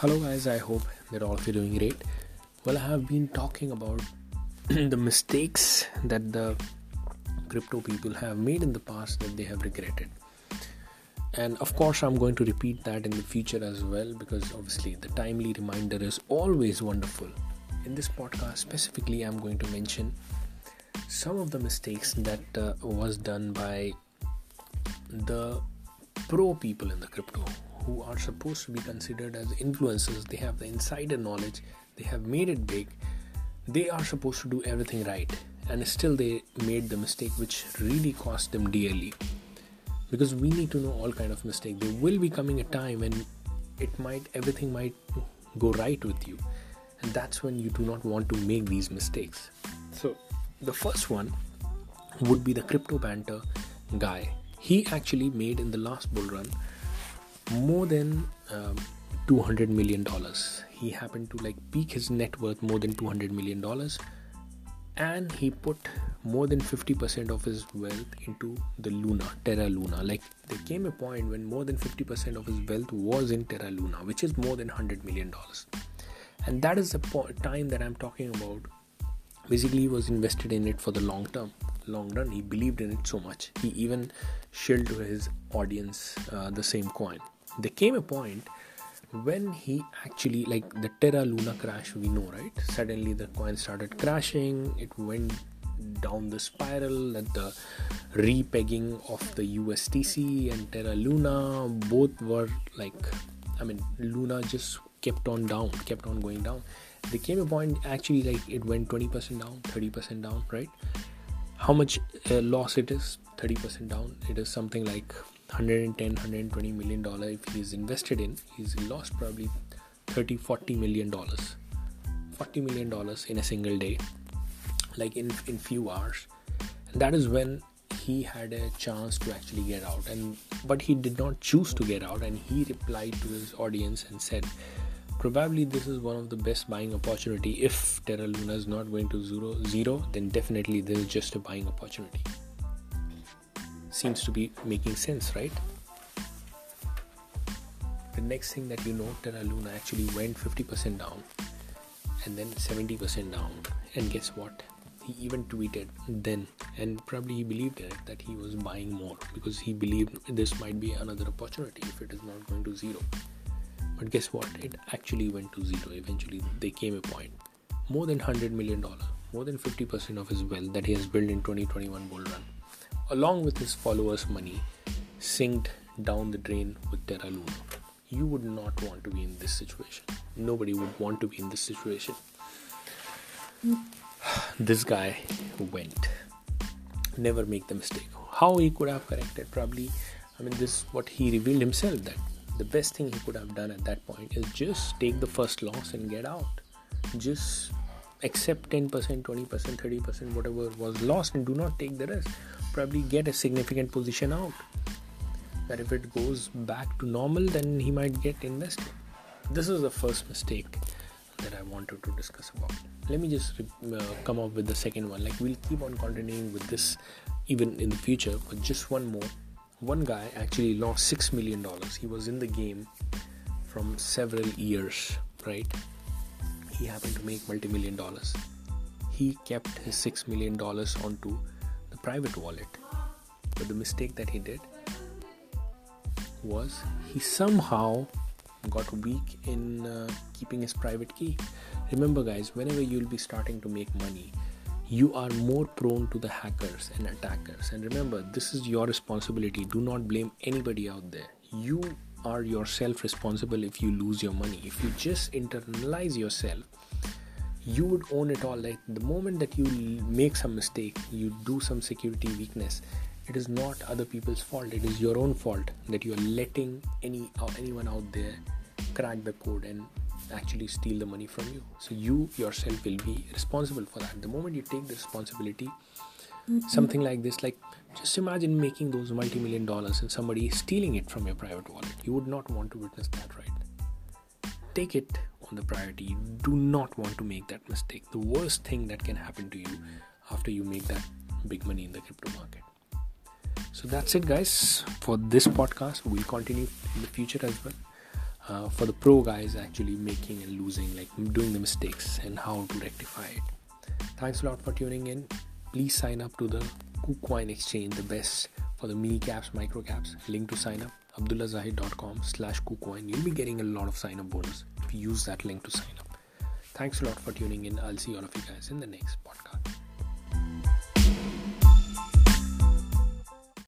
Hello, guys. I hope that all of you are doing great. Well, I have been talking about the mistakes that the crypto people have made in the past that they have regretted. And of course, I'm going to repeat that in the future as well because obviously the timely reminder is always wonderful. In this podcast, specifically, I'm going to mention some of the mistakes that uh, was done by the pro people in the crypto who are supposed to be considered as influencers they have the insider knowledge they have made it big they are supposed to do everything right. And still they made the mistake which really cost them dearly. Because we need to know all kind of mistake. There will be coming a time when it might everything might go right with you. And that's when you do not want to make these mistakes. So the first one would be the crypto banter guy. He actually made in the last bull run more than um, 200 million dollars. He happened to like peak his net worth more than 200 million dollars and he put more than 50% of his wealth into the luna terra luna. Like there came a point when more than 50% of his wealth was in terra luna which is more than 100 million dollars. And that is the po- time that i'm talking about. Basically he was invested in it for the long term long run. He believed in it so much he even shilled to his audience uh, the same coin there came a point when he actually like the terra luna crash we know right? Suddenly the coin started crashing it went down the spiral and the repegging of the USDC and Terra Luna both were like I mean Luna just kept on down kept on going down. There came a point actually like it went 20% down 30% down right? How much uh, loss it is? 30% down. It is something like 110 120 million dollar if he's invested in he's lost probably 30 40 million dollars. 40 million dollars in a single day like in in few hours. And that is when he had a chance to actually get out. And but he did not choose to get out and he replied to his audience and said probably this is one of the best buying opportunity. If terra luna is not going to zero zero then definitely this is just a buying opportunity seems to be making sense, right? The next thing that you know, Terra Luna actually went 50% down and then 70% down. And guess what? He even tweeted then, and probably he believed it that he was buying more because he believed this might be another opportunity if it is not going to zero. But guess what? It actually went to zero. Eventually, they came a point. More than $100 million, more than 50% of his wealth that he has built in 2021 bull run along with his followers' money, sinked down the drain with Terra Luna. You would not want to be in this situation. Nobody would want to be in this situation. This guy went. Never make the mistake. How he could have corrected? Probably, I mean, this what he revealed himself that the best thing he could have done at that point is just take the first loss and get out. Just accept 10%, 20%, 30%, whatever was lost, and do not take the rest probably get a significant position out. That if it goes back to normal, then he might get invested. This is the first mistake that I wanted to discuss about. Let me just uh, come up with the second one. Like we'll keep on continuing with this even in the future, but just one more. One guy actually lost six million dollars. He was in the game from several years, right? He happened to make multi-million dollars. He kept his six million dollars onto the private wallet. But the mistake that he did was he somehow got weak in uh, keeping his private key. Remember, guys, whenever you'll be starting to make money, you are more prone to the hackers and attackers. And remember, this is your responsibility. Do not blame anybody out there. You are yourself responsible if you lose your money. If you just internalize yourself you would own it all. Like the moment that you make some mistake you do some security weakness it is not other people's fault. It is your own fault that you are letting any or uh, anyone out there crack the code and actually steal the money from you. So you yourself will be responsible for that. The moment you take the responsibility mm-hmm. something like this like just imagine making those multi-million dollars and somebody stealing it from your private wallet you would not want to witness that right take it on the priority. You do not want to make that mistake. The worst thing that can happen to you after you make that big money in the crypto market. So that's it, guys, for this podcast. We'll continue in the future as well. uh, for the pro guys actually making and losing, like doing the mistakes and how to rectify it. Thanks a lot for tuning in. Please sign up to the KuCoin Exchange, the best for the mini caps, micro caps. Link to sign up abdullahzahid.com slash KuCoin. You'll be getting a lot of sign up bonus if you use that link to sign up. Thanks a lot for tuning in. I'll see all of you guys in the next podcast.